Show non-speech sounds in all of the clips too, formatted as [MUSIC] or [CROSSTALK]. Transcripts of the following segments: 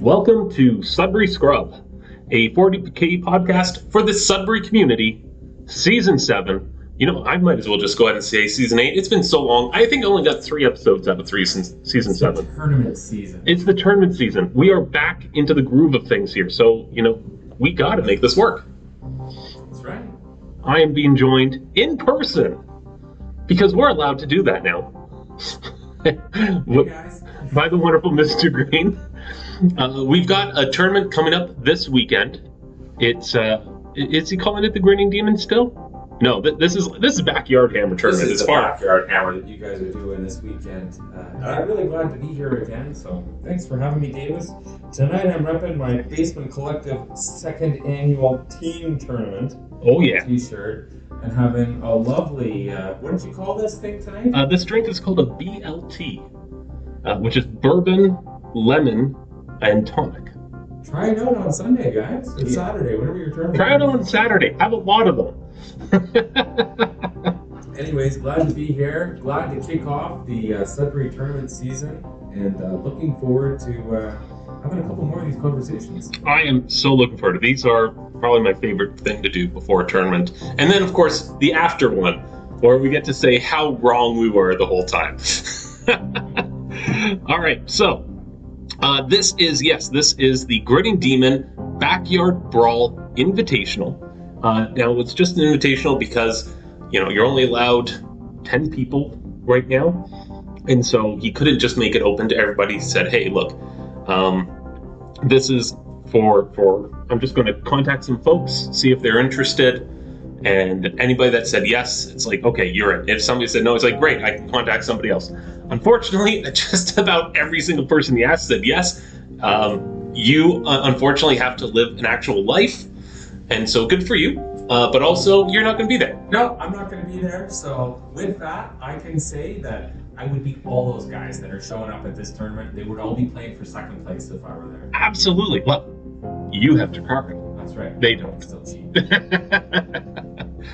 Welcome to Sudbury Scrub, a 40K podcast for the Sudbury community, Season 7. You know, I might as well just go ahead and say Season 8. It's been so long. I think I only got three episodes out of three since Season 7. Tournament season. It's the tournament season. We are back into the groove of things here. So, you know, we got to make this work. That's right. I am being joined in person because we're allowed to do that now. [LAUGHS] Hey guys. by the wonderful Mr. Green. Uh, we've got a tournament coming up this weekend. It's uh, is he calling it the Grinning Daemon still? No, th- this is this is backyard hammer tournament. This is It's the far. backyard hammer that you guys are doing this weekend. Uh, I'm really glad to be here again, so thanks for having me, Davis. Tonight I'm repping my Basement Collective second annual team tournament Oh yeah. t-shirt and having a lovely, uh, what did you call this thing tonight? Uh, this drink is called a BLT, uh, which is bourbon, lemon, and tonic. Try it out on Sunday, guys. Or Saturday, whatever your tournament Try it on Saturday. Have a lot of them. [LAUGHS] Anyways, glad to be here. Glad to kick off the uh, Sudbury tournament season, and uh, looking forward to uh, having a couple more of these conversations. I am so looking forward to these. Are probably my favorite thing to do before a tournament, and then of course the after one, where we get to say how wrong we were the whole time. [LAUGHS] All right, so uh, this is yes, this is the Grinning Daemon Backyard Brawl Invitational. Uh, now it's just an invitational because you know you're only allowed ten people right now, and so he couldn't just make it open to everybody. He said, "Hey, look." Um, this is for for i'm just going to contact some folks see if they're interested and anybody that said yes it's like okay you're in if somebody said no it's like great i can contact somebody else unfortunately [LAUGHS] just about every single person he asked said yes um, you uh, unfortunately have to live an actual life and so good for you uh, but also you're not going to be there No, I'm not going to be there. So with that, I can say that I would beat all those guys that are showing up at this tournament. They would all be playing for second place if I were there. absolutely well you have to carve That's right. They don't. [LAUGHS]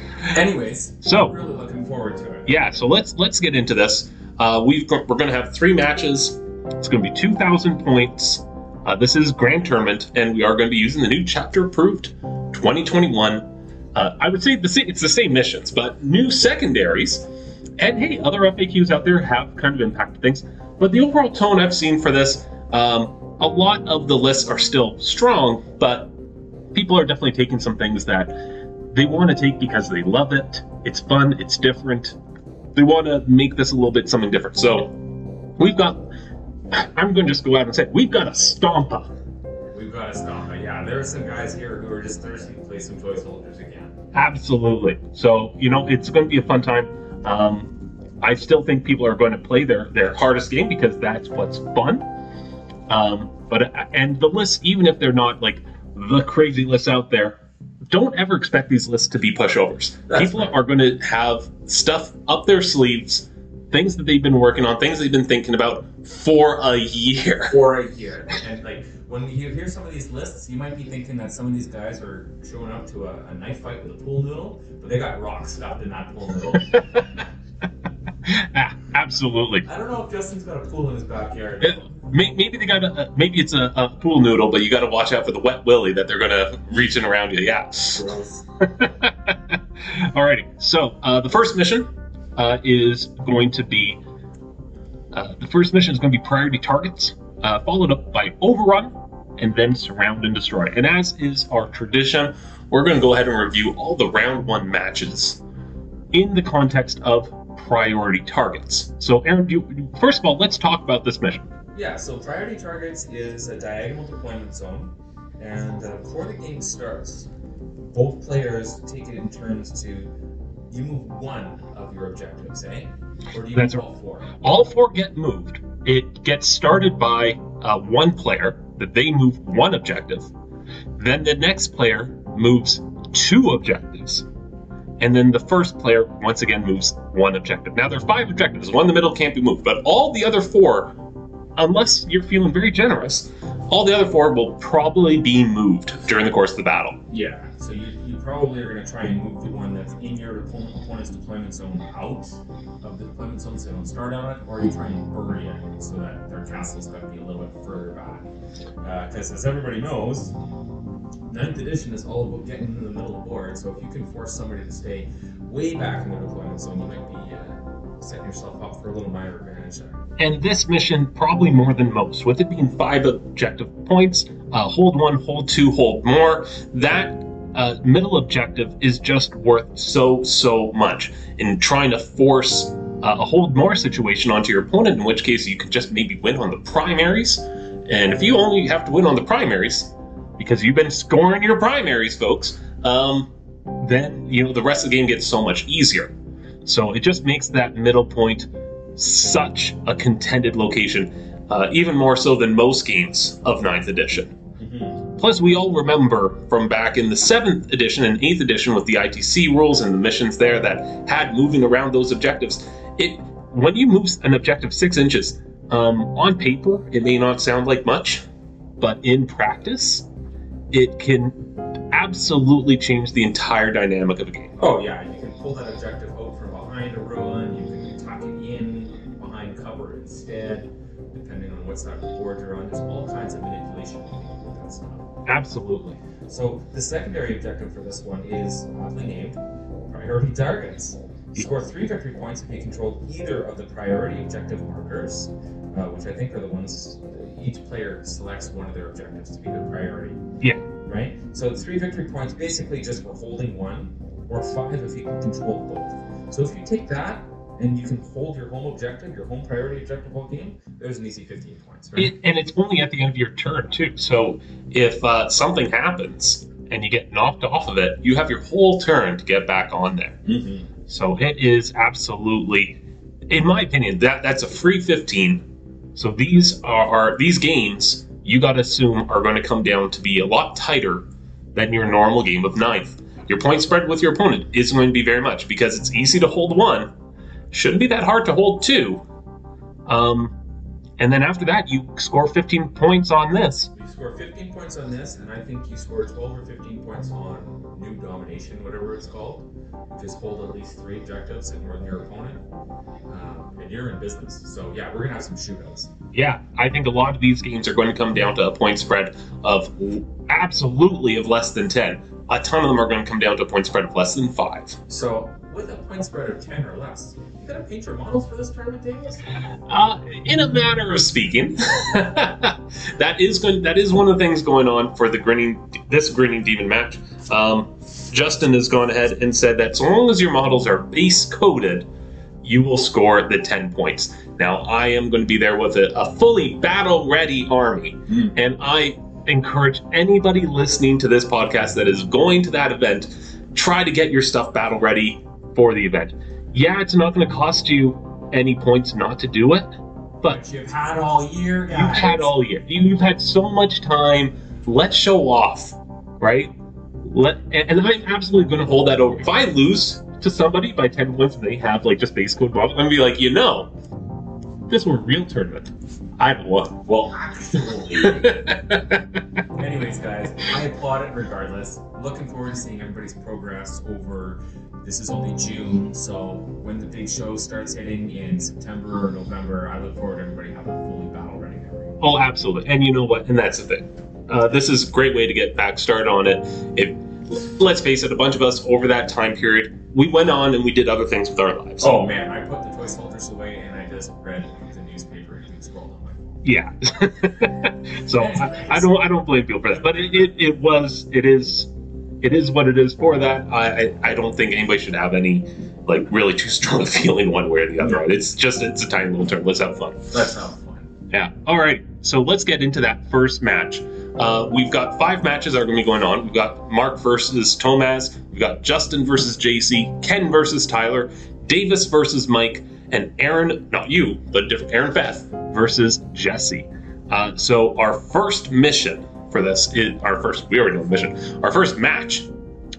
I'm still cheap. it Anyways, So- I'm really looking forward to it. yeah so let's let's get into this uh, we've got, we're going to have three matches it's going to be 2000 points uh, this is grand tournament and we are going to be using the new chapter approved 2021 uh, i would say the, sa- it's the same missions but new secondaries and hey other faqs out there have kind of impacted things but the overall tone i've seen for this um, a lot of the lists are still strong but people are definitely taking some things that they want to take because they love it. It's fun. It's different. They want to make this a little bit something different. So we've got. I'm going to just go out and say we've got a Stompa. We've got a stop it. Yeah, there are some guys here who are just thirsty to play some toy soldiers again. Absolutely. So you know it's going to be a fun time. Um, I still think people are going to play their their hardest game because that's what's fun. Um, but and the list, even if they're not like the crazy list out there, don't ever expect these lists to be pushovers. That's People right. are going to have stuff up their sleeves, things that they've been working on, things they've been thinking about for a year. [LAUGHS] For a year. And like when you hear some of these lists, you might be thinking that some of these guys are showing up to a, a knife fight with a pool noodle, but they got rocks stuffed in that pool noodle. [LAUGHS] [LAUGHS] Ah, absolutely. I don't know if Justin's got a pool in his backyard. It- maybe they got a maybe it's a, a pool noodle, but you got to watch out for the wet willy that they're going to reach in around you. Yeah. [LAUGHS] Alrighty. So uh, the first mission uh, is going to be uh, the first mission is going to be priority targets, uh, followed up by overrun, and then surround and destroy. And as is our tradition, we're going to go ahead and review all the round one matches in the context of priority targets. So, Aaron, do you, first of all, let's talk about this mission. Yeah, so priority targets is a diagonal deployment zone, and uh, before the game starts, both players take it in turns to you move one of your objectives, eh? Or do you That's move all four? All four get moved. It gets started by uh, one player that they move one objective. Then the next player moves two objectives. And then the first player once again moves one objective. Now there are five objectives. One in the middle can't be moved, but all the other four, unless you're feeling very generous, all the other four will probably be moved during the course of the battle. Yeah, so you, you probably are going to try and move the one that's in your opponent's deployment zone out of the deployment zone so they don't start on it, or you try and bury it so that their castle's got to be a little bit further back. Uh, because as everybody knows, Ninth edition is all about getting in the middle of the board. So if you can force somebody to stay way back in the deployment zone, you might be uh, setting yourself up for a little minor advantage there. And this mission, probably more than most, with it being five objective points, uh, hold one, hold two, hold more. That uh, middle objective is just worth so so much in trying to force uh, a hold more situation onto your opponent. In which case, you could just maybe win on the primaries. And if you only have to win on the primaries, because you've been scoring your primaries, folks, um, then you know the rest of the game gets so much easier. So it just makes that middle point such a contended location, uh, even more so than most games of 9th edition. Mm-hmm. Plus, we all remember from back in the 7th edition and 8th edition with the ITC rules and the missions there that had moving around those objectives. It when you move an objective six inches, um, on paper it may not sound like much, but in practice, it can absolutely change the entire dynamic of a game. Oh yeah, you can pull that objective out from behind a ruin. You can tuck it in behind cover instead, depending on what side of the board you're on. There's all kinds of manipulation you can do with that stuff. Absolutely. So the secondary objective for this one is oddly named priority targets. You score three victory points if you control either of the priority objective markers, uh, which I think are the ones each player selects one of their objectives to be their priority. Yeah. Right. So three victory points basically just for holding one, or five if you can control both. So if you take that and you can hold your home objective, your home priority objective all game, there's an easy 15 points. Right. It, and it's only at the end of your turn too. So if uh, something happens and you get knocked off of it, you have your whole turn to get back on there. mm-hmm. So it is absolutely, in my opinion, that that's a free 15. So these are, are these games you got to assume are going to come down to be a lot tighter than your normal game of ninth. Your point spread with your opponent isn't going to be very much because it's easy to hold one, shouldn't be that hard to hold two. Um, and then after that, you score 15 points on this. You score 15 points on this, and I think you score 12 or 15 points on new domination, whatever it's called. Just hold at least three objectives and more than your opponent, um, and you're in business. So yeah, we're gonna have some shootouts. Yeah, I think a lot of these games are going to come down to a point spread of absolutely of less than 10. A ton of them are going to come down to a point spread of less than 5. So with a point spread of 10 or less, you gotta paint your models for this tournament, Davis. Uh, in a manner of speaking, [LAUGHS] that is going. That is one of the things going on for the grinning this grinning daemon match. Um, Justin has gone ahead and said that so long as your models are base coated, you will score the ten points. Now I am going to be there with a, a fully battle ready army, Mm. and I encourage anybody listening to this podcast that is going to that event, try to get your stuff battle ready for the event. Yeah, it's not going to cost you any points not to do it, but But you've had all year, guys. You've had all year. You've had so much time. Let's show off, right? Let and, and I'm absolutely going to hold that over. If I lose to somebody by ten points and they have like just base code model, I'm gonna be like, you know, this were a real tournament. I've won. Well, [LAUGHS] Anyways, guys, I applaud it regardless. Looking forward to seeing everybody's progress over. This is only June, so when the big show starts hitting in September or November, I look forward to everybody having a fully battle ready oh, absolutely. And you know what? And that's the thing. Uh, this is a great way to get back started on it. It. Let's face it, a bunch of us over that time period, we went on and we did other things with our lives. Oh man, I put the toy soldiers away and I just read the newspaper and scrolled on my phone. Yeah. [LAUGHS] so I, I don't I don't blame people for that. But it, it, it was it is it is what it is for that. I, I I don't think anybody should have any like really too strong a feeling one way or the other. It's just it's a tiny little turn. Let's have fun. Let's have fun. Yeah. All right. So let's get into that first match. Uh, we've got five matches that are going to be going on. We've got Mark versus Tomaz. We've got Justin versus JC, Ken versus Tyler, Davis versus Mike, and Aaron, not you, but different Aaron Beth versus Jesse. Uh, so our first mission for this is our first. We already know the mission. Our first match,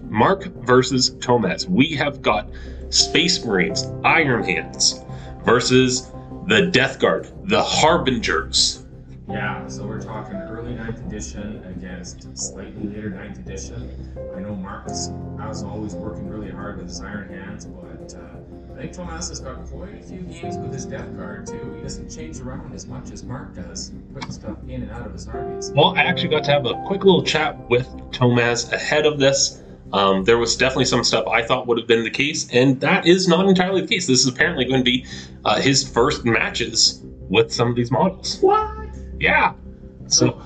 Mark versus Tomaz. We have got Space Marines, Iron Hands, versus the Death Guard, the Harbingers. Yeah, so we're talking early 9th edition against slightly later 9th edition. I know Mark's, as always, working really hard with his iron hands, but uh, I think Tomaz has got quite a few games with his death guard too. He doesn't change around as much as Mark does, putting stuff in and out of his armies. Well, I actually got to have a quick little chat with Tomaz ahead of this. Um, there was definitely some stuff I thought would have been the case, and that is not entirely the case. This is apparently going to be uh, his first matches with some of these models. What? Yeah. So,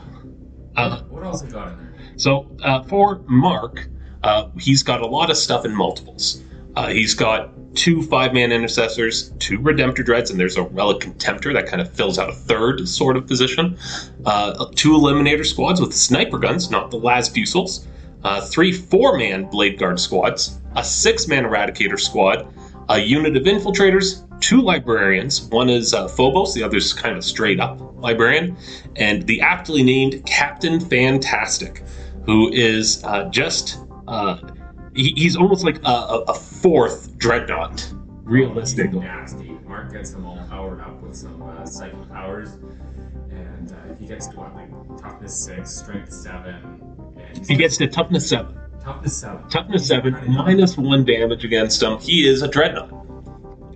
uh, what else we got in there? so uh, for Mark, uh, he's got a lot of stuff in multiples. Uh, he's got two five-man intercessors, two Redemptor Dreads, and there's a Relic Contemptor that kind of fills out a third sort of position. Uh, two Eliminator squads with sniper guns, not the Las Fusils. Uh, three four-man Blade Guard squads, a six-man Eradicator squad, a unit of infiltrators, two librarians. One is uh, Phobos, the other's kind of straight up librarian, and the aptly named Captain Fantastic, who is uh, just uh, he, he's almost like a, a, fourth dreadnought, realistically. Nasty. Mark gets them all powered up with some uh, psychic powers, and uh, he gets what like toughness six, strength seven, He gets to toughness seven. Toughness seven. Toughness seven, minus one damage against him. He is a dreadnought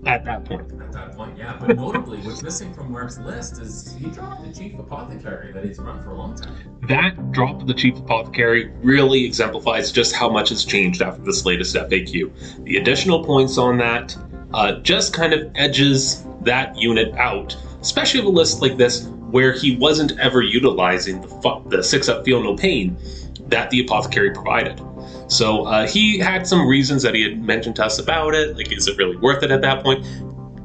at that point. At that point, yeah. But notably, what's missing from Mark's list is he dropped the chief apothecary that he's run for a long time. That drop of the chief apothecary really exemplifies just how much has changed after this latest FAQ. The additional points on that uh, just kind of edges that unit out, especially with a list like this where he wasn't ever utilizing the, fu- the six up feel no pain that the apothecary provided. So uh, he had some reasons that he had mentioned to us about it. Like, is it really worth it at that point?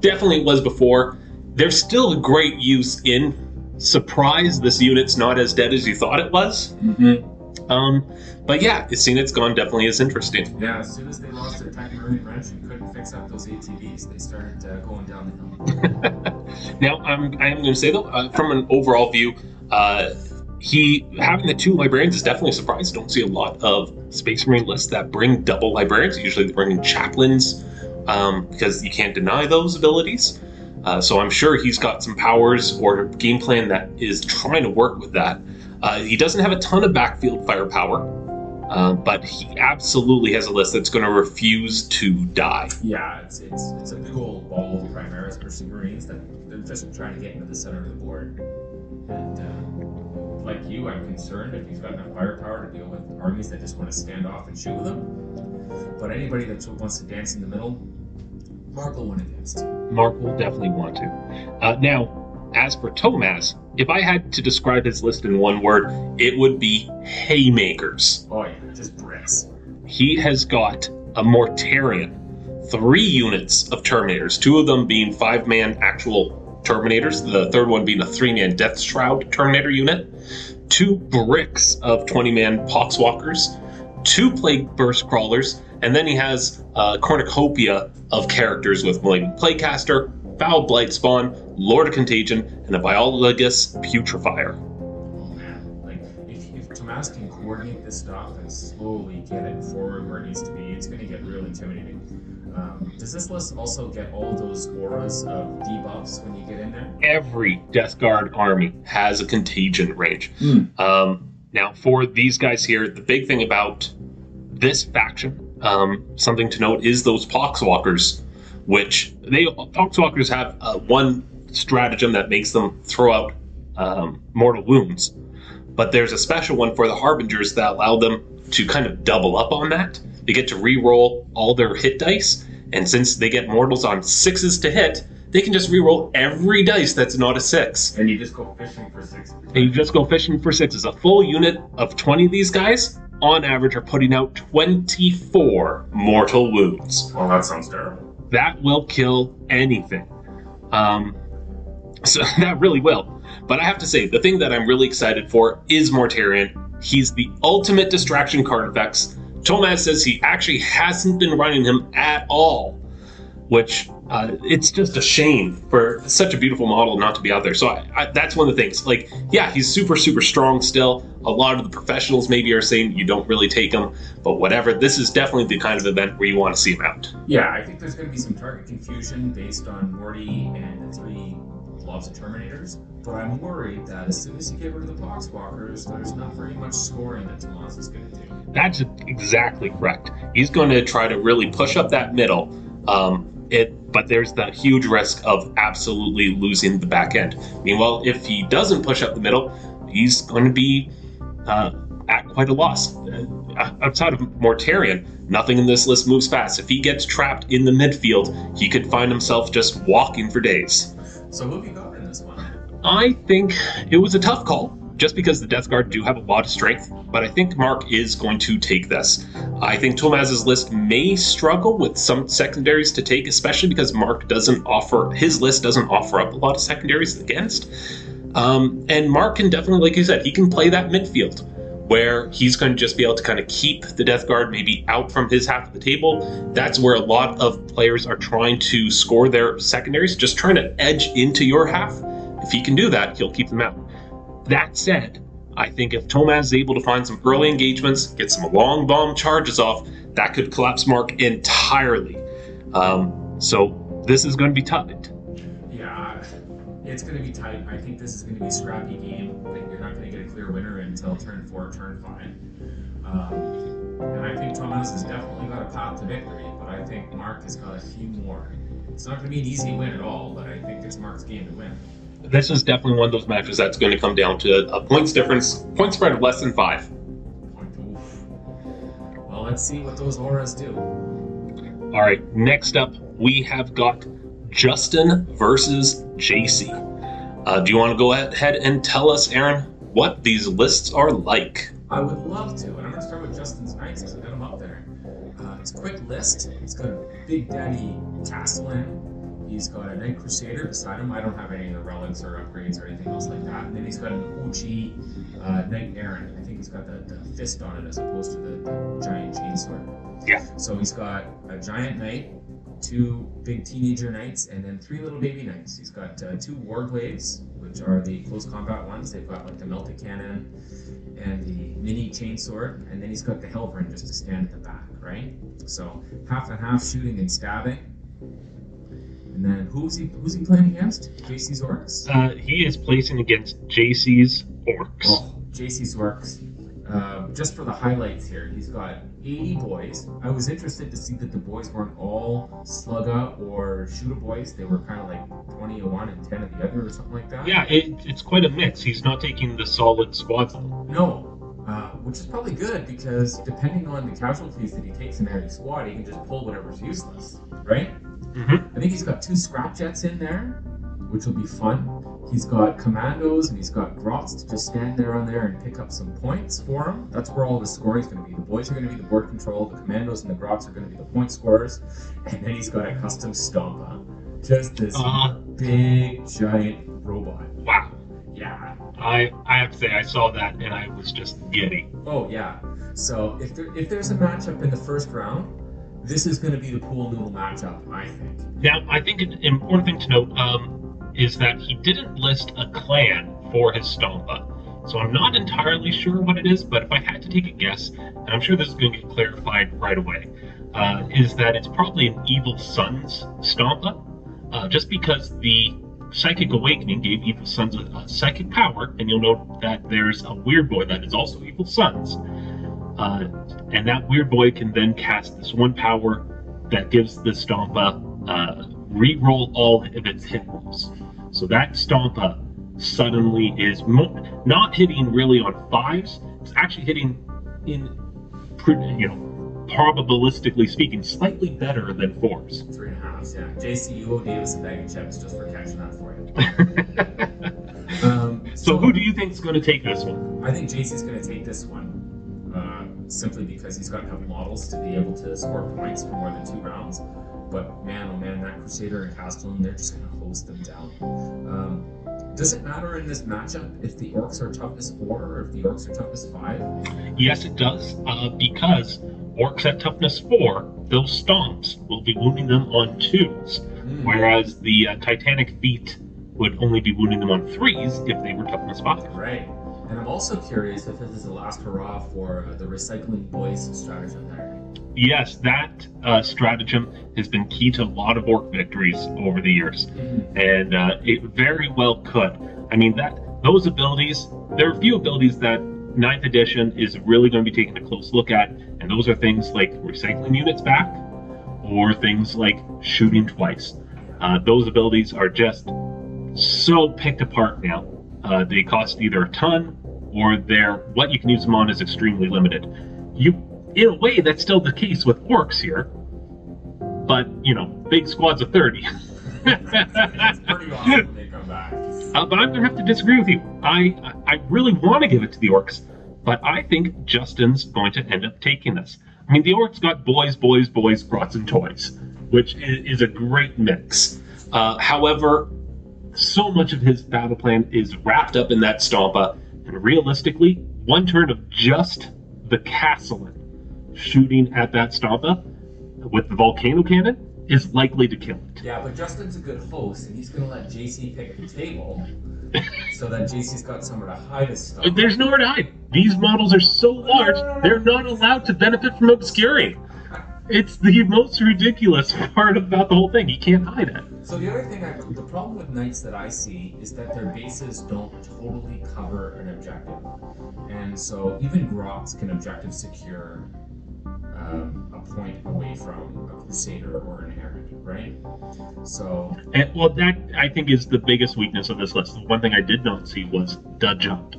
Definitely it was before. There's still a great use in surprise. This unit's not as dead as you thought it was. Mm-hmm. Um, but yeah, it's seen it's gone definitely is interesting. Yeah, as soon as they lost their tech marine wrench and couldn't fix up those ATVs, they started uh, going down the hill. [LAUGHS] Now, I'm, I am going to say though, uh, from an overall view, uh, he having the two librarians is definitely a surprise. Don't see a lot of Space Marine lists that bring double librarians. Usually they bring in chaplains um, because you can't deny those abilities. Uh, so I'm sure he's got some powers or game plan that is trying to work with that. Uh, he doesn't have a ton of backfield firepower, uh, but he absolutely has a list that's going to refuse to die. Yeah, it's, it's it's a big old ball of Primaris versus Marines that they're just trying to get into the center of the board. And uh, like you, I'm concerned if he's got enough firepower to deal with armies that just want to stand off and shoot with him. But anybody that wants to dance in the middle, Mark will want win against. Mark will definitely want to. Uh, now, as for Tomaz, if I had to describe his list in one word, it would be haymakers. Oh yeah, just bricks. He has got a Mortarion, three units of Terminators, two of them being five man actual Terminators, the third one being a three man Death Shroud Terminator unit, two bricks of 20 man Poxwalkers, two Plague Burst Crawlers, and then he has a cornucopia of characters with Malignant Plaguecaster, Foul Blight Spawn, Lord of Contagion, and a Biologus Putrefier. Like if, if Tomaz can coordinate this stuff and slowly get it forward where it needs to be, it's going to get real intimidating. Does this list also get all those auras of debuffs when you get in there? Every Death Guard army has a contagion range. Hmm. Um, now, for these guys here, the big thing about this faction, um, something to note, is those Poxwalkers, which they Poxwalkers have uh, one stratagem that makes them throw out um, mortal wounds, but there's a special one for the Harbingers that allow them to kind of double up on that. They get to re-roll all their hit dice, and since they get mortals on sixes to hit, they can just re-roll every dice that's not a six. And you just go fishing for six. And you just go fishing for sixes. A full unit of 20 of these guys, on average, are putting out 24 mortal wounds. Well, that sounds terrible. That will kill anything. Um, so [LAUGHS] that really will. But I have to say, the thing that I'm really excited for is Mortarion. He's the ultimate distraction carnifex. Tomaz says he actually hasn't been running him at all, which uh, it's just a shame for such a beautiful model not to be out there. So I, I, that's one of the things. Like, yeah, he's super, super strong still. A lot of the professionals maybe are saying you don't really take him, but whatever. This is definitely the kind of event where you want to see him out. Yeah, I think there's going to be some target confusion based on Morty and the three blobs of Terminators. But I'm worried that as soon as you get rid of the Poxwalkers, there's not very much scoring that Tomaz is going to do. That's exactly correct. He's going to try to really push up that middle. Um, it but there's the huge risk of absolutely losing the back end. Meanwhile, if he doesn't push up the middle, he's going to be uh, at quite a loss. Uh, outside of Mortarion, nothing in this list moves fast. If he gets trapped in the midfield, he could find himself just walking for days. So who have I think it was a tough call, just because the Death Guard do have a lot of strength, but I think Mark is going to take this. I think Tomaz's list may struggle with some secondaries to take, especially because Mark doesn't offer, his list doesn't offer up a lot of secondaries against. Um, and Mark can definitely, like you said, he can play that midfield where he's going to just be able to kind of keep the Death Guard maybe out from his half of the table. That's where a lot of players are trying to score their secondaries, just trying to edge into your half. If he can do that, he'll keep them out. That said, I think if Tomaz is able to find some early engagements, get some long bomb charges off, that could collapse Mark entirely. Um, so this is going to be tough. Yeah, it's going to be tight. I think this is going to be a scrappy game. You're not going to get a clear winner until turn four, turn five. Um, and I think Tomaz has definitely got a path to victory, but I think Mark has got a few more. It's not going to be an easy win at all, but I think it's Mark's game to win. This is definitely one of those matches that's going to come down to a points difference, point spread of less than five. Oof. Well, let's see what those auras do. All right, next up, we have got Justin versus JC. Uh, do you want to go ahead and tell us, Aaron, what these lists are like? I would love to, and I'm going to start with Justin's Knights because I got him up there. Uh, it's a quick list. It's got a Big Daddy Castellan. He's got a Knight Crusader beside him. I don't have any of the relics or upgrades or anything else like that. And then he's got an OG uh, Knight Errant. I think he's got the, the fist on it as opposed to the, the giant chainsword. Yeah. So he's got a giant knight, two big teenager knights, and then three little baby knights. He's got uh, two warglaives, which are the close combat ones. They've got like the melted cannon and the mini chainsword, and then he's got the Helverin just to stand at the back, right? So half and half shooting and stabbing. And then who's he who's he playing against? JC's Orks? Uh, he is placing against JC's Orks. Oh, JC's Orks. Uh, just for the highlights here, he's got 80 boys. I was interested to see that the boys weren't all slugga or shooter boys. They were kind of like 20 of one and 10 of the other or something like that. Yeah, it, it's quite a mix. He's not taking the solid squads. though. No, uh, which is probably good because depending on the casualties that he takes in every squad, he can just pull whatever's useless, right? Mhm. I think he's got two scrap jets in there, which will be fun. He's got commandos and he's got grots to just stand there on there and pick up some points for him. That's where all the scoring is going to be. The boys are going to be the board control, the commandos and the grots are going to be the point scorers, and then he's got a custom stompa. Just this Uh, big giant robot. wow. Yeah, I, I have to say, I saw that and I was just giddy. Oh yeah. So if there, if there's a matchup in the first round, this is going to be the pool noodle matchup, I think. Now, I think an important thing to note um, is that he didn't list a clan for his Stompa. So I'm not entirely sure what it is, but if I had to take a guess, and I'm sure this is going to get clarified right away, uh, is that it's probably an Evil Sunz Stompa, uh, just because the Psychic Awakening gave Evil Sunz a, a psychic power, and you'll note that there's a Weird Boy that is also Evil Sunz. Uh, and that Weird Boy can then cast this one power that gives the Stompa uh, re-roll all of its hit rolls. So that Stompa suddenly is mo- not hitting really on fives. It's actually hitting in, you know, probabilistically speaking, slightly better than fours. Three and a half. Yeah. JC, you owe Davis a bag of chips just for catching that for you. [LAUGHS] Um, so who do you think is going to take this one? I think JC is going to take this one simply because he's got to have models to be able to score points for more than two rounds. But man, oh man, that Crusader and Castellan, they're just going to hose them down. Um, does it matter in this matchup if the orks are toughness four or if the orks are toughness five? Yes, it does, uh, because orks at toughness four, those stomps will be wounding them on twos, Hmm. whereas the uh, Titanic feet would only be wounding them on threes if they were toughness five. Right. And I'm also curious if this is the last hurrah for uh, the recycling boys stratagem there. Yes, that uh, stratagem has been key to a lot of ork victories over the years, and uh, it very well could. I mean, that those abilities, there are a few abilities that ninth edition is really going to be taking a close look at, and those are things like recycling units back, or things like shooting twice. Uh, those abilities are just so picked apart now. Uh, they cost either a ton or they're what you can use them on is extremely limited. You, in a way, that's still the case with orks here, but you know, big squads of thirty. it's pretty awesome they come back. [LAUGHS] Uh, but I'm gonna have to disagree with you. I I really want to give it to the orks, but I think Justin's going to end up taking this. I mean, the orks got boys, boys, boys, brats, and toys, which is, is a great mix. Uh, however, so much of his battle plan is wrapped up in that Stompa, and realistically, one turn of just the Castellan shooting at that Stompa with the volcano cannon is likely to kill it. Yeah, but Justin's a good host, and he's gonna let JC pick the table, [LAUGHS] so that JC's got somewhere to hide his stuff. There's nowhere to hide. These models are so large, they're not allowed to benefit from obscuring. It's the most ridiculous [LAUGHS] part about the whole thing. He can't hide it. So the other thing, I, the problem with knights that I see is that their bases don't totally cover an objective, and so even grots can objective secure um, a point away from a crusader or an errant, right? So And, well, that I think is the biggest weakness of this list. The one thing I did not see was the jump.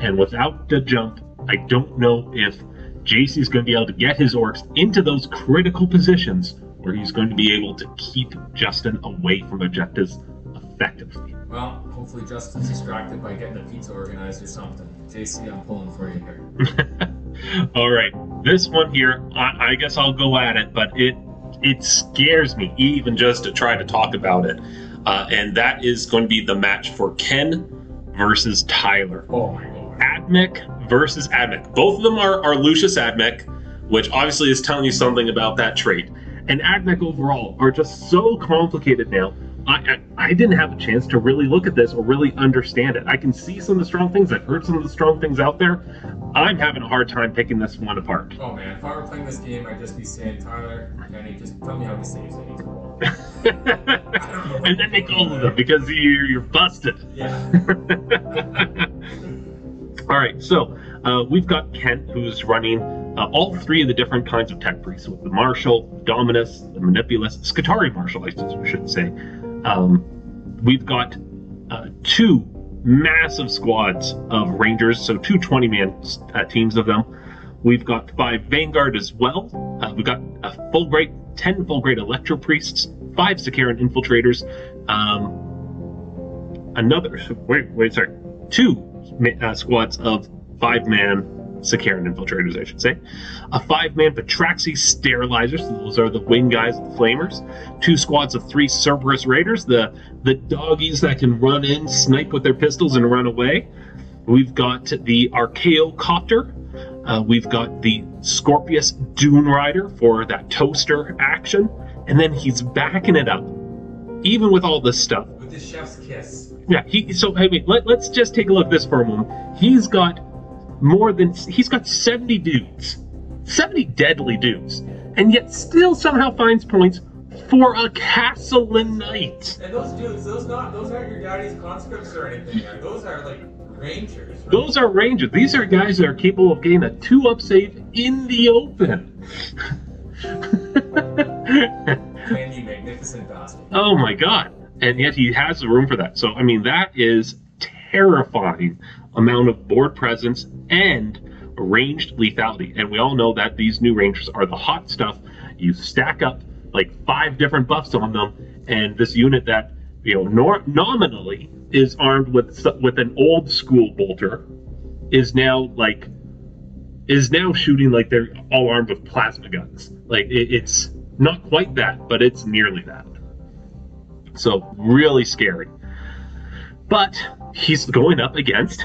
And without the jump, I don't know if JC is going to be able to get his orks into those critical positions where he's going to be able to keep Justin away from objectives effectively. Well, hopefully Justin's distracted by getting the pizza organized or something. JC, I'm pulling for you here. [LAUGHS] All right, this one here, I, I guess I'll go at it, but it it scares me even just to try to talk about it, uh, and that is going to be the match for Ken versus Tyler. Oh my lord. Admech versus Admech. Both of them are, are Lucius Admech, which obviously is telling you something about that trait. And Admech overall are just so complicated now. I, I, I didn't have a chance to really look at this or really understand it. I can see some of the strong things. I've heard some of the strong things out there. I'm having a hard time picking this one apart. Oh man, if I were playing this game, I'd just be saying, Tyler, Kenny, just tell me how he saves it. He's a roll. [LAUGHS] and then make all of them because you're, you're busted. Yeah. [LAUGHS] All right, so uh, we've got Ken who's running uh, all three of the different kinds of tech priests with the Marshal, Dominus, the Manipulus, Skitarii Marshal, I should say. Um, we've got uh, two massive squads of Rangers, so two 20 man uh, teams of them. We've got five Vanguard as well. Uh, we've got a Fulgurite, 10 Fulgurite Electro Priests, five Sicarian Infiltrators, um, another, wait, wait, sorry, two uh, squads of five man Sicarian infiltrators, I should say. A five man Pteraxii sterilizers, so those are the wing guys, the flamers. Two squads of three Serberys raiders, the, the doggies that can run in, snipe with their pistols, and run away. We've got the Archaeocopter. Uh, we've got the Skorpius Dunerider for that toaster action. And then he's backing it up, even with all this stuff. With the chef's kiss. Yeah, he so I mean let, let's just take a look at this for a moment. He's got more than he's got 70 dudes. 70 deadly dudes. And yet still somehow finds points for a Castellan Knight. And those dudes, those not those aren't your daddy's conscripts or anything. Those are like rangers. Right? Those are rangers. These are guys that are capable of getting a two up save in the open. [LAUGHS] Man, you magnificent bastard. Oh my god. And yet he has the room for that. So I mean that is terrifying amount of board presence and ranged lethality. And we all know that these new rangers are the hot stuff. You stack up like five different buffs on them, and this unit that you know nor- nominally is armed with with an old school bolter is now like is now shooting like they're all armed with plasma guns. Like it, it's not quite that, but it's nearly that. So really scary. But he's going up against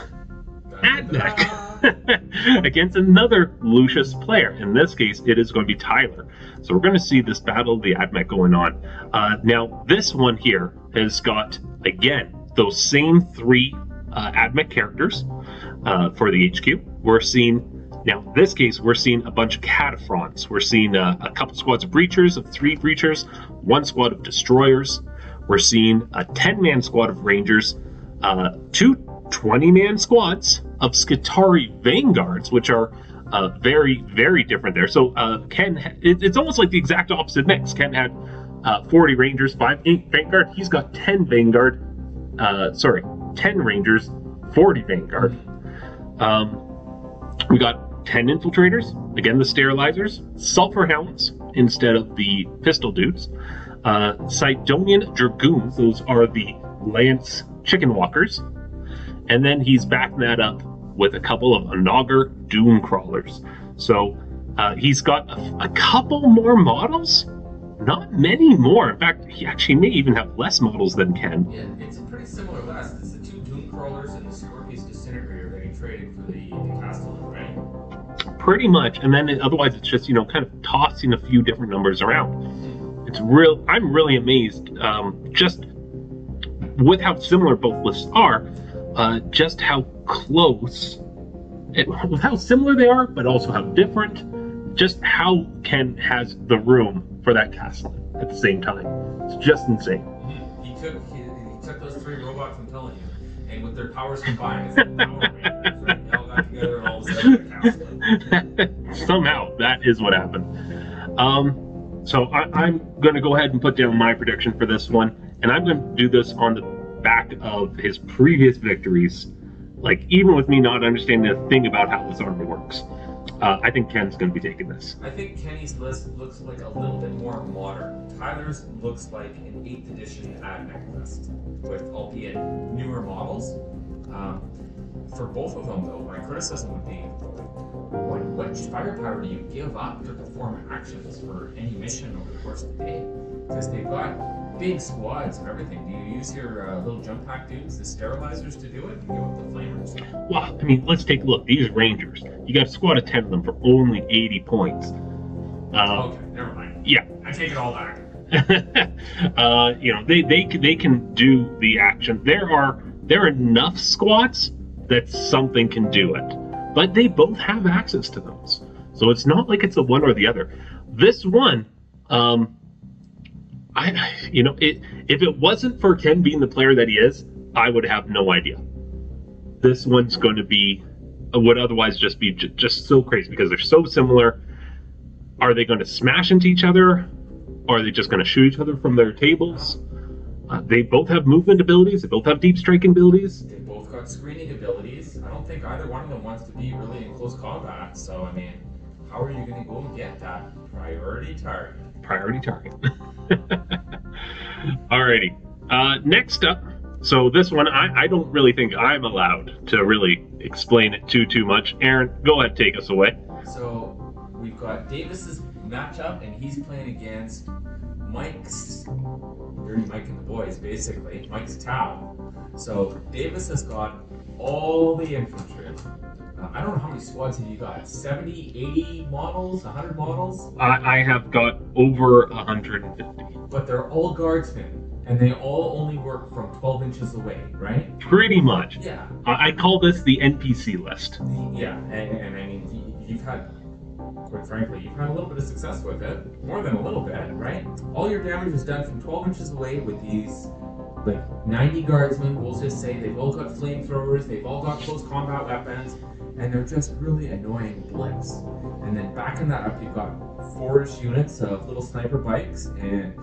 Admech [LAUGHS] against another Lucius player. In this case, it is going to be Tyler. So we're going to see this battle of the Admech going on. Uh, now, this one here has got, again, those same three uh, Admech characters uh, for the HQ. We're seeing, now, in this case, we're seeing a bunch of Kataphrons. We're seeing uh, a couple squads of Breachers, of three Breachers, one squad of Destroyers. We're seeing a 10 man squad of Rangers, uh, two 20 man squads of Skitarii Vanguards, which are uh, very, very different there. So uh, Ken, ha- it, it's almost like the exact opposite mix. Ken had uh, 40 Rangers, 5 8 Vanguard. He's got 10 Vanguard. Uh, sorry, 10 Rangers, 40 Vanguard. Um, we got 10 Infiltrators, again, the Sterilizers, Sulfur Hounds instead of the Pistol Dudes, uh, Sydonian Dragoons, those are the Lance Chicken Walkers. And then he's backing that up with a couple of Onager Doom Crawlers. So uh, he's got a, a couple more models, not many more. In fact, he actually may even have less models than Ken. Yeah, it's a pretty similar list. It's the two Doom Crawlers and the Skorpius Disintegrator that he traded for the, the Castellan, right? Pretty much, and then it, otherwise it's just you know kind of tossing a few different numbers around. It's real. I'm really amazed, um, just with how similar both lists are, uh, just how close, it, how similar they are, but also how different. Just how Ken has the room for that castle at the same time. It's just insane. He took he, he took those three robots, I'm telling you, and with their powers combined, it's like [LAUGHS] Power Rangers, right? They all got together and all of a sudden. [LAUGHS] Somehow that is what happened. Um, so I, I'm going to go ahead and put down my prediction for this one, and I'm going to do this on the back of his previous victories. Like even with me not understanding a thing about how this armor works, uh, I think Ken's going to be taking this. I think Kenny's list looks like a little bit more modern. Tyler's looks like an 8th edition AdMech list, with albeit newer models. Um, for both of them, though, my criticism would be what, what firepower do you give up to perform actions for any mission over the course of the day? Because they've got big squads and everything. Do you use your uh, little jump pack dudes, the sterilizers, to do it and give up the flamers? Well, I mean, let's take a look. These Rangers, you got a squad of 10 of them for only 80 points. Uh, okay, never mind. yeah. I take it all back. [LAUGHS] uh, you know, they, they they can do the action. There are there are enough squats that something can do it, but they both have access to those. So it's not like it's a one or the other. This one, um, I you know, it if it wasn't for Ken being the player that he is, I would have no idea. This one's going to be would otherwise just be j- just so crazy because they're so similar. Are they going to smash into each other? Or are they just going to shoot each other from their tables? Uh, they both have movement abilities. They both have deep striking abilities. They both got screening abilities. I don't think either one of them wants to be really in close combat. So I mean, how are you going to go and get that priority target? Priority target. [LAUGHS] Alrighty. Uh, next up. So this one, I, I don't really think I'm allowed to really explain it too too much. Aaron, go ahead, take us away. So we've got Davis's matchup, and he's playing against Mike's Dirty Mike and the boys, basically. Mike's Tau. So Davis has got all the infantry. I don't know how many squads have you got? 70, 80 models, 100 models? I, I have got over 150. But they're all guardsmen, and they all only work from 12 inches away, right? Pretty much. Yeah. I, I call this the NPC list. Yeah, and, and I mean, you've had, quite frankly, you've had a little bit of success with it. More than a little bit, right? All your damage is done from 12 inches away with these, like, 90 guardsmen. We'll just say they've all got flamethrowers, they've all got close combat weapons, and they're just really annoying blips. And then backing that up, you've got four-ish units of little sniper bikes, and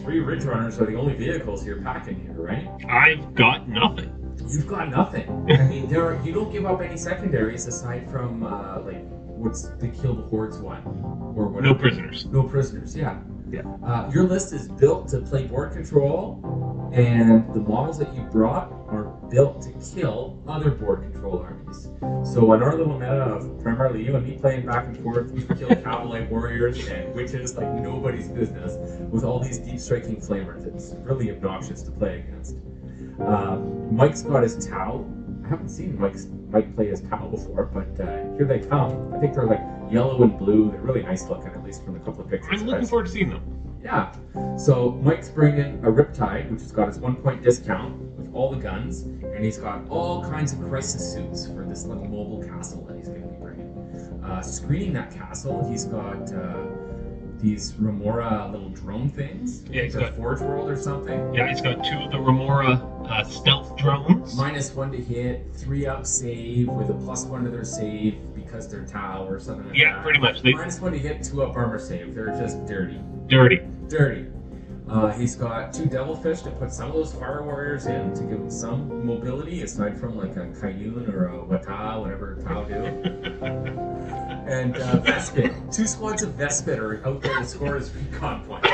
three ridge runners are the only vehicles you're packing here, right? I've got nothing. You've got nothing. I [LAUGHS] mean, there are, you don't give up any secondaries aside from uh, like what's the kill the hordes one or whatever. No prisoners. No prisoners. Yeah. Yeah. Uh, your list is built to play board control, and the models that you brought are built to kill other board control armies. So in our little meta of primarily you and me playing back and forth, we kill [LAUGHS] cavalry warriors and witches like nobody's business with all these deep striking flamers. It's really obnoxious to play against. Uh, Mike's got his Tau. I haven't seen Mike's Mike play his Tau before, but uh, here they come. I think they're like yellow and blue. They're really nice looking, at least from a couple of pictures. I'm looking forward to seeing them. Yeah. So Mike's bringing a Riptide, which has got his one point discount with all the guns, and he's got all kinds of crisis suits for this little mobile castle that he's going to be bringing. Uh, screening that castle, he's got uh, these Remora little drone things. Yeah, he's got- Forge World or something. Yeah, he's got two of the Remora uh, stealth drones. Minus one to hit, three up save with a plus one to their save because they're Tau or something like Yeah, that. pretty much. They Minus one to hit, two up armor save. They're just dirty. dirty. Dirty. Uh, he's got two devilfish to put some of those fire warriors in to give them some mobility aside from like a Kauyon or a Wata, whatever Tau do. [LAUGHS] [LAUGHS] and uh, Vespid. Two squads of Vespid are out there to score his recon points.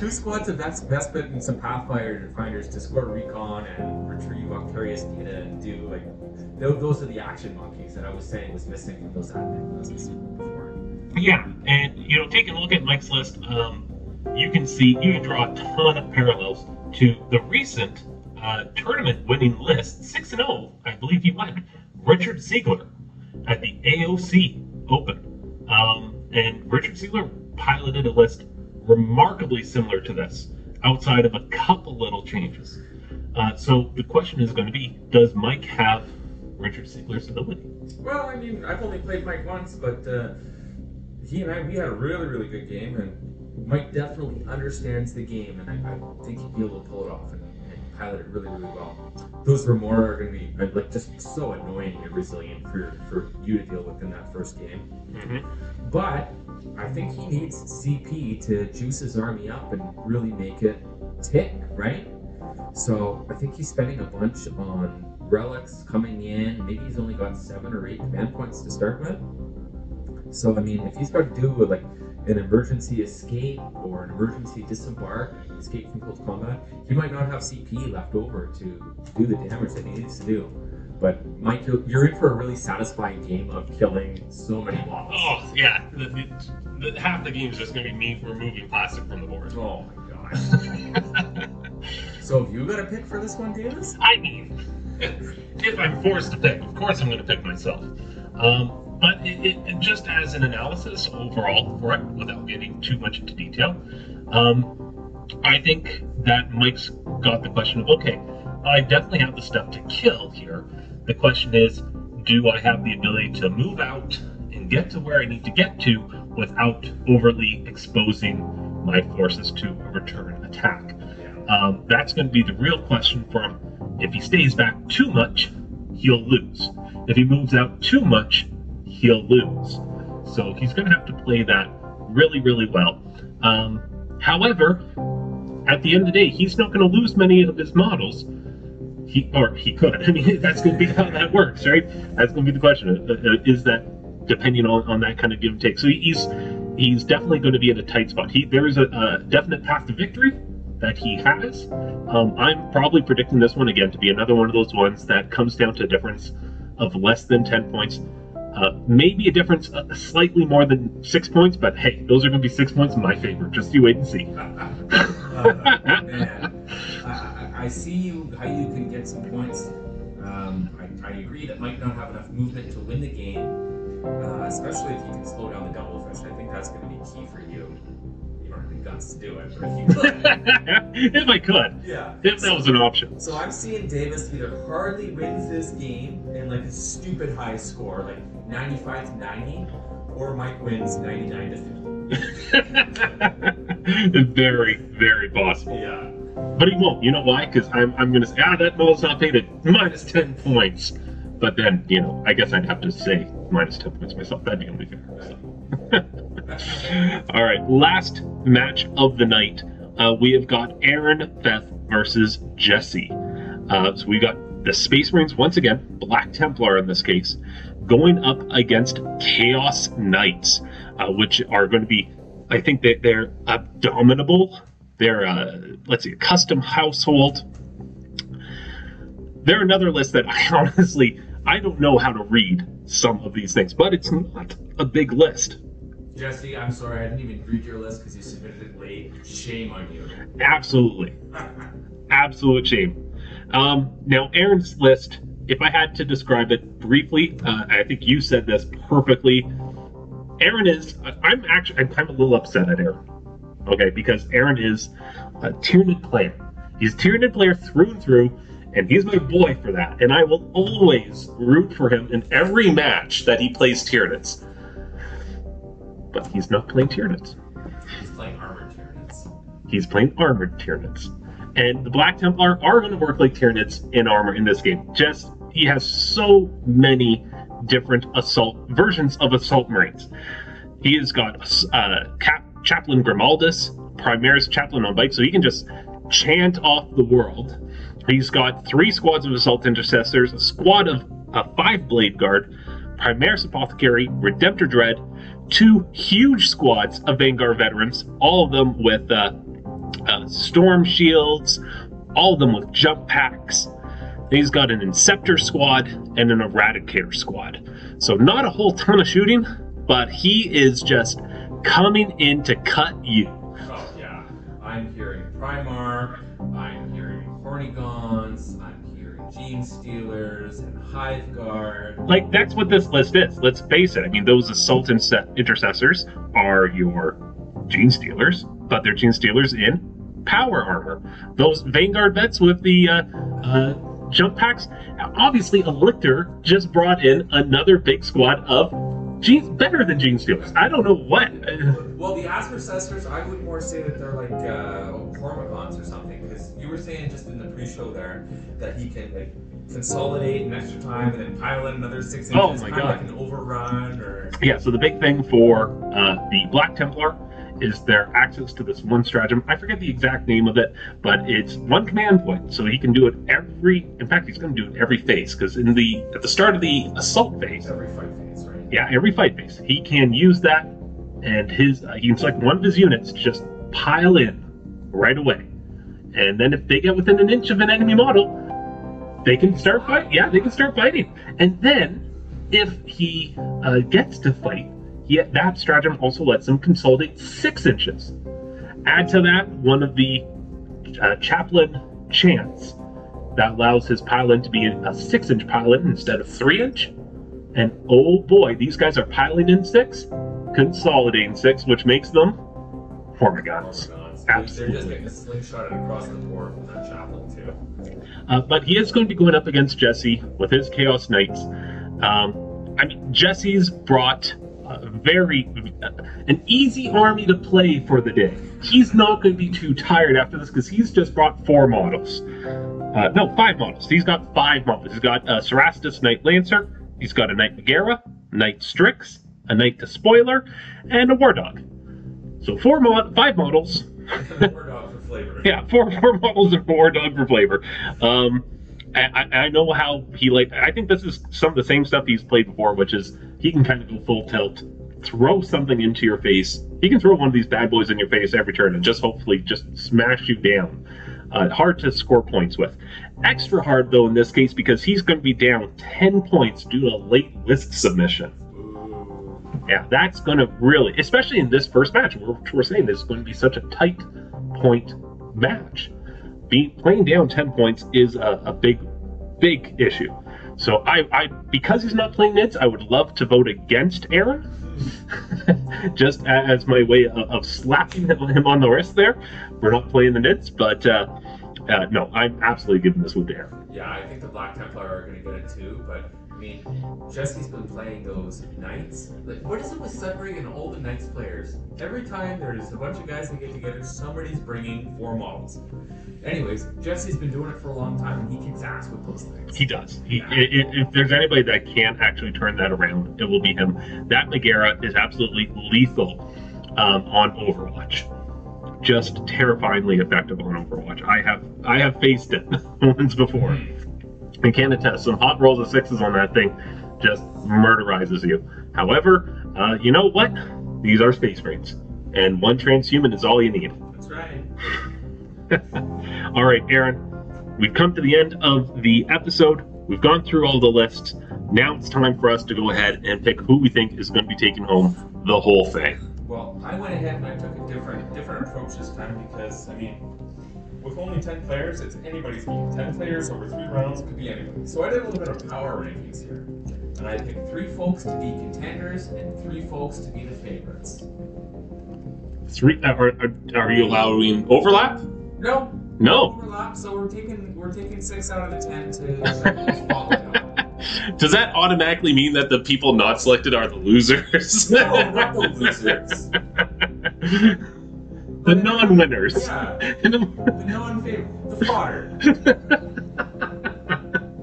Two squads of Ves- Vespid and some Pathfinder finders to score recon and retrieve Octarius data and do like tho- those are the action monkeys that I was saying was missing from those Admech lists before. Yeah, and you know, taking a look at Mike's list, um, you can see you can draw a ton of parallels to the recent uh, tournament-winning list, six and zero, I believe he went. Richard Siegler at the AOC Open, um, and Richard Siegler piloted a list remarkably similar to this, outside of a couple little changes. Uh, so the question is going to be: Does Mike have Richard Siegler's ability? Well, I mean, I've only played Mike once, but uh, he and I we had a really really good game, and Mike definitely understands the game, and I, I think he'd be able to pull it off and, pilot really really well. Those were more are going to be like just so annoying and resilient for for you to deal with in that first game. Mm-hmm. But I think he needs CP to juice his army up and really make it tick, right? So I think he's spending a bunch on relics coming in. Maybe he's only got seven or eight command points to start with. So I mean, if he's got to do with like an emergency escape or an emergency disembark, escape from close combat, he might not have CP left over to do the damage that he needs to do. But Mike, you're, you're in for a really satisfying game of killing so many mobs. Oh yeah, the, the, the, half the game is just gonna be me removing plastic from the board. Oh my gosh. [LAUGHS] so have you got a pick for this one, Davis? I mean, if I'm forced to pick, of course I'm gonna pick myself. Um, but it, it, it- just as an analysis overall for it, without getting too much into detail, um, I think that Mike's got the question of okay, I definitely have the stuff to kill here. The question is, do I have the ability to move out and get to where I need to get to without overly exposing my forces to a return attack? Um, that's going to be the real question for him. If he stays back too much, he'll lose. If he moves out too much, he'll lose. So he's going to have to play that really, really well. Um, however, at the end of the day, he's not going to lose many of his models. He or he could. [LAUGHS] I mean, that's going to be how that works, right? That's going to be the question. Uh, uh, Is that depending on, on that kind of give and take? So he's he's definitely going to be in a tight spot. He there is a, a definite path to victory that he has. Um, I'm probably predicting this one again to be another one of those ones that comes down to a difference of less than 10 points. Uh, maybe a difference uh, slightly more than six points, but hey, those are going to be six points in my favor. Just you wait and see. Uh, man, I, I, see you how you can get some points. Um, I, I agree that might not have enough movement to win the game, uh, especially if you can slow down the devilfish. I think that's going to be key for you. You don't have the guts to do it, but if you could, [LAUGHS] if I could, yeah. if that was an option. So I'm seeing Davis either hardly wins this game in like a stupid high score, like 95 to 90, or Mike wins 99 to 50. [LAUGHS] very, very possible. Yeah. But he won't. You know why? Because I'm, I'm going to say, ah, that model's not painted. [LAUGHS] Minus 10 points. But then, you know, I guess I'd have to say minus 10 points myself. That'd be only fair. So. [LAUGHS] All right, last match of the night. Uh, we have got Aaron Beth versus Jesse. Uh, so we got the Space Marines once again, Black Templar in this case, going up against Chaos Knights, uh, which are going to be, I think that they're abominable. They're, uh, let's see, a custom household. They're another list that I [LAUGHS] honestly, I don't know how to read some of these things, but it's not a big list. Jesse, I'm sorry, I didn't even read your list because you submitted it late. Shame on you. Absolutely. [LAUGHS] Absolute shame. Um, now, Aaron's list, if I had to describe it briefly, uh, I think you said this perfectly. Aaron is, I'm actually, I'm, I'm a little upset at Aaron. Okay, because Aaron is a Tyranid player. He's a Tyranid player through and through, and he's my boy for that. And I will always root for him in every match that he plays Tyranids. But he's not playing Tyranids. He's playing armored tyrants. He's playing armored Tyranids. And the Black Templar are going to work like Tyranids in armor in this game. Just he has so many different assault versions of assault marines. He has got uh, Cap, Chaplain Grimaldus, Primaris Chaplain on bike, so he can just chant off the world. He's got three squads of assault intercessors, a squad of a five blade guard, Primaris Apothecary, Redemptor Dread, two huge squads of Vanguard veterans, all of them with uh, uh, storm shields, all of them with jump packs. He's got an Inceptor squad and an Eradicator squad. So, not a whole ton of shooting, but he is just coming in to cut you. Oh yeah, I'm hearing Primar, I'm hearing Hormagaunts, I'm hearing Gene Stealers and Hive Guard. Like, that's what this list is. Let's face it. I mean, those Assault Intercessors are your Gene Stealers, but they're Gene Stealers in power armor. Those Vanguard vets with the uh, uh, jump packs. Obviously, Elictor just brought in another big squad of Genes better than Gene Stealers. I don't know what. Well, the Aspercessors, I would more say that they're like uh, Hormagaunts or something, because you were saying just in the pre-show there that he can like consolidate an extra time and then pile in another six inches, Oh my kind God. of like an overrun or. Yeah, so the big thing for uh, the Black Templar is their access to this one stratagem. I forget the exact name of it, but it's one command point, so he can do it every. In fact, he's going to do it every phase because in the at the start of the assault phase, every fight phase, right? yeah, every fight phase, he can use that, and his uh, he can select one of his units to just pile in right away, and then if they get within an inch of an enemy model, they can start fight. Yeah, they can start fighting, and then if he uh, gets to fight, he, that stratagem also lets him consolidate six inches. Add to that one of the uh, chaplain chants that allows his pile-in to be a six-inch pile-in instead of three-inch. And oh boy, these guys are piling in six, consolidating six, which makes them Hormagaunts. Hormagaunts. Absolutely. They're just getting slingshotted across the board from that chaplain too. Uh, but he is going to be going up against Jesse with his Chaos Knights. Um, I mean, Jesse's brought a very uh, an easy army to play for the day. He's not going to be too tired after this because he's just brought four models. Uh, no, five models. He's got five models. He's got a Cerastus Knight Lancer. He's got a Knight Magaera, Knight Styrix, a Knight Despoiler, and a War Dog. So four mod, five models. [LAUGHS] War dog for flavor. Yeah, four four models of War Dog for flavor. Um, I, I- know how he like. I think this is some of the same stuff he's played before, which is he can kind of go full tilt, throw something into your face. He can throw one of these bad boys in your face every turn and just hopefully just smash you down. Uh, hard to score points with. Extra hard though in this case because he's going to be down ten points due to late list submission. Yeah, that's going to really, especially in this first match, we're, we're saying this is going to be such a tight point match. Playing down ten points is a, a big, big issue. So I, I, because he's not playing Nids, I would love to vote against Aaron, [LAUGHS] just as my way of, of slapping him, on the wrist there. We're not playing the Nids, but uh, uh, no, I'm absolutely giving this one to Aaron. Yeah, I think the Black Templar are going to get it too, but I mean, Jesse's been playing those Knights. Like, what is it with Sudbury and all the Knights players? Every time there's a bunch of guys that get together, somebody's bringing four models. Anyways, Jesse's been doing it for a long time, and he kicks ass with those things. He does. He, i- i- if there's anybody that can actually turn that around, it will be him. That Magaera is absolutely lethal um, on Overwatch. Just terrifyingly effective on Overwatch. I have I have faced it [LAUGHS] once before and can attest. Some hot rolls of sixes on that thing just murderizes you. However, uh, you know what? These are space marines, and one transhuman is all you need. That's right. [LAUGHS] All right, Aaron, we've come to the end of the episode. We've gone through all the lists. Now it's time for us to go ahead and pick who we think is going to be taking home the whole thing. Well, I went ahead and I took a different different approach this time because I mean, with only ten players, it's anybody's game. Ten players over three rounds could be anybody. So I did a little bit of power rankings here, and I picked three folks to be contenders and three folks to be the favorites. Three? Uh, are, are, are you allowing overlap? No, No. overlap. So we're taking we're taking six out of the ten to. [LAUGHS] Does that automatically mean that the people not selected are the losers? No, not the losers. [LAUGHS] the non-winners. Yeah, the non-favorite, the fodder. [LAUGHS]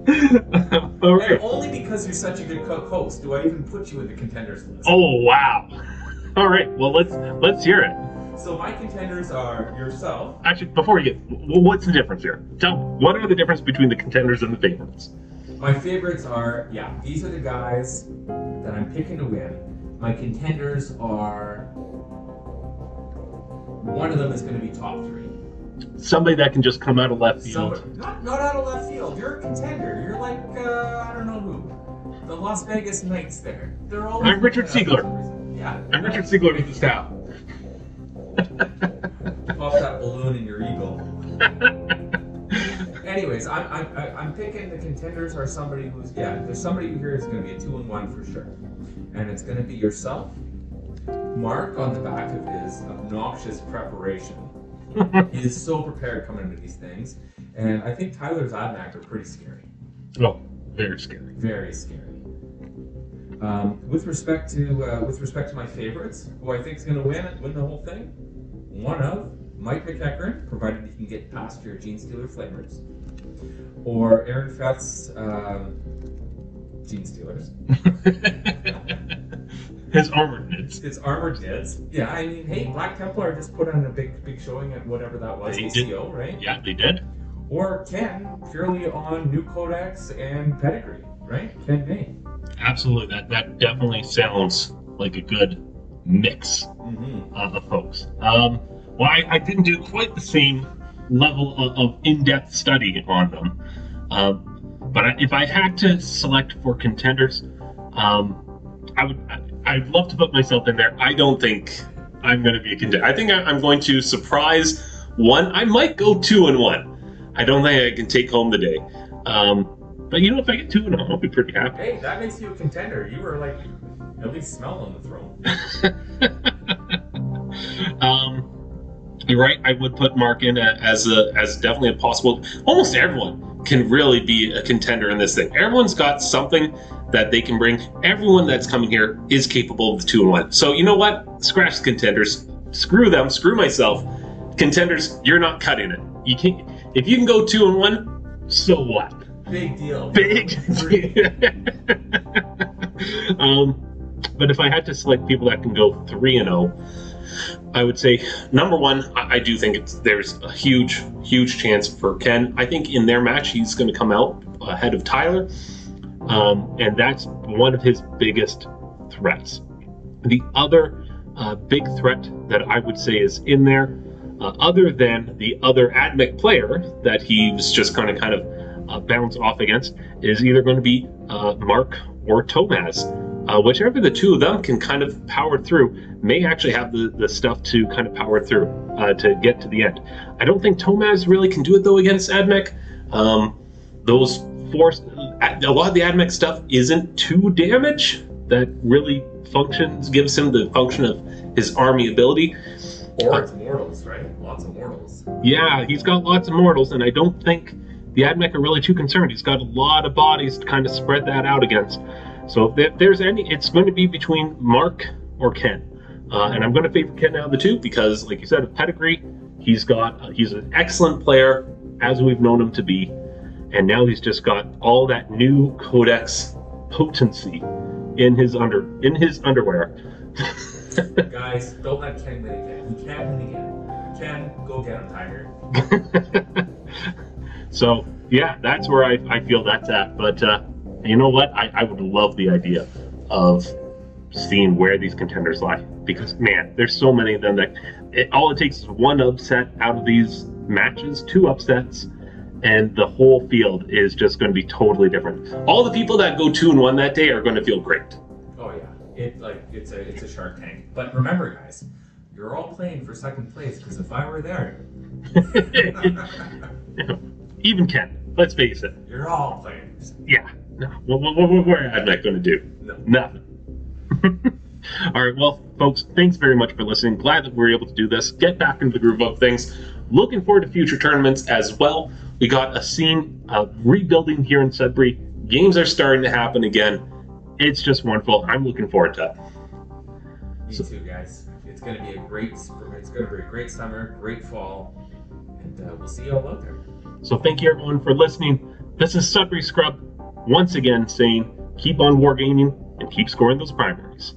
And right. only because you're such a good host do I even put you in the contenders list. Oh wow. [LAUGHS] All right. Well, let's let's hear it. So my contenders are yourself. Actually, before you get, what's the difference here? Tell what are the difference between the contenders and the favorites? My favorites are, yeah, these are the guys that I'm picking to win. My contenders are. One of them is going to be top three. Somebody that can just come out of left field. Somebody, not, not out of left field. You're a contender. You're like, uh, I don't know who. The Las Vegas Knights there. They're always. I'm Richard Siegler. out for some reason. Yeah. I'm Richard Siegler with the staff. Pop that balloon in your eagle. [LAUGHS] Anyways, I'm, I'm, I- I'm picking the contenders are somebody who's, yeah, there's somebody here who's going to be a two and one for sure. And it's going to be yourself, Mark on the back of his obnoxious preparation. [LAUGHS] he is so prepared coming into these things. And I think Tyler's Admech are pretty scary. oh, very scary. Very scary. Um, with respect to uh, with respect to my favorites, who I think is going to win win the whole thing, one of Mike McEachern, provided he can get past your Gene Stealer flavors, or Aaron Fett's um, Gene Stealers. [LAUGHS] His armored mids. His armored dids. Yeah, I mean, hey, Black Templar just put on a big big showing at whatever that was, They did. ACO, right? Yeah, they did. Or Ken, purely on new codex and pedigree, right? Ken May. Absolutely. That that definitely sounds like a good mix Mm-hmm. uh, of folks. Um, well, I, I didn't do quite the same level of, of in-depth study on them. Um, but I, if I had to select for contenders, um, I would. I'd love to put myself in there. I don't think I'm going to be a contender. I think I, I'm going to surprise one. I might go two and one. I don't think I can take home the day. Um, but you know, if I get two and one, I'll be pretty happy. Hey, that makes you a contender. You were like at least smelling the throne. [LAUGHS] um, you're right. I would put Mark in as a as definitely a possible. Almost everyone can really be a contender in this thing. Everyone's got something that they can bring. Everyone that's coming here is capable of the two and one. So you know what? Scratch the contenders. Screw them. Screw myself. Contenders, you're not cutting it. You can't. If you can go two and one, so what? Big deal. big. [LAUGHS] um, but if I had to select people that can go three and zero, I would say number one. I, I do think there's a huge, huge chance for Ken. I think in their match he's going to come out ahead of Tyler, um, and that's one of his biggest threats. The other uh, big threat that I would say is in there, uh, other than the other Admech player that he was just going to kind of uh, bounce off against is either going to be uh, Mark or Tomaz. Uh, whichever the two of them can kind of power through may actually have the, the stuff to kind of power through uh, to get to the end. I don't think Tomaz really can do it though against Admech. Um, those force, a lot of the Admech stuff isn't too damage that really functions, gives him the function of his army ability. Or it's mortals, right? Lots of mortals. Yeah, he's got lots of mortals, and I don't think the Admech are really too concerned. He's got a lot of bodies to kind of spread that out against. So if there's any, it's going to be between Mark or Ken. Uh, and I'm going to favor Ken out of the two because, like you said, of pedigree, he's got uh, he's an excellent player as we've known him to be, and now he's just got all that new Codex potency in his under in his underwear. [LAUGHS] Guys, don't let Ken win again. He can't win again. Ken, go get him, Tiger. [LAUGHS] so yeah, that's where I, I feel that's at. But uh, you know what? I, I would love the idea of seeing where these contenders lie because man, there's so many of them that it, all it takes is one upset out of these matches, two upsets, and the whole field is just going to be totally different. All the people that go two and one that day are going to feel great. Oh yeah, it like it's a it's a Shark Tank. But remember, guys, you're all playing for second place because if I were there, [LAUGHS] Even Ken, let's face it. you're all playing. Yeah. No. What, what, what, what am I going to do? No. Nothing. [LAUGHS] All right, well, folks, thanks very much for listening. Glad that we were able to do this. Get back into the groove of things. Looking forward to future tournaments as well. We got a scene of rebuilding here in Sudbury. Games are starting to happen again. It's just wonderful. I'm looking forward to it. Me so, too, guys. It's going to be a great spring. It's going to be a great summer, great fall, and uh, we'll see you all out there. So thank you everyone for listening. This is Sudbury Scrub once again saying keep on wargaming and keep scoring those primaries.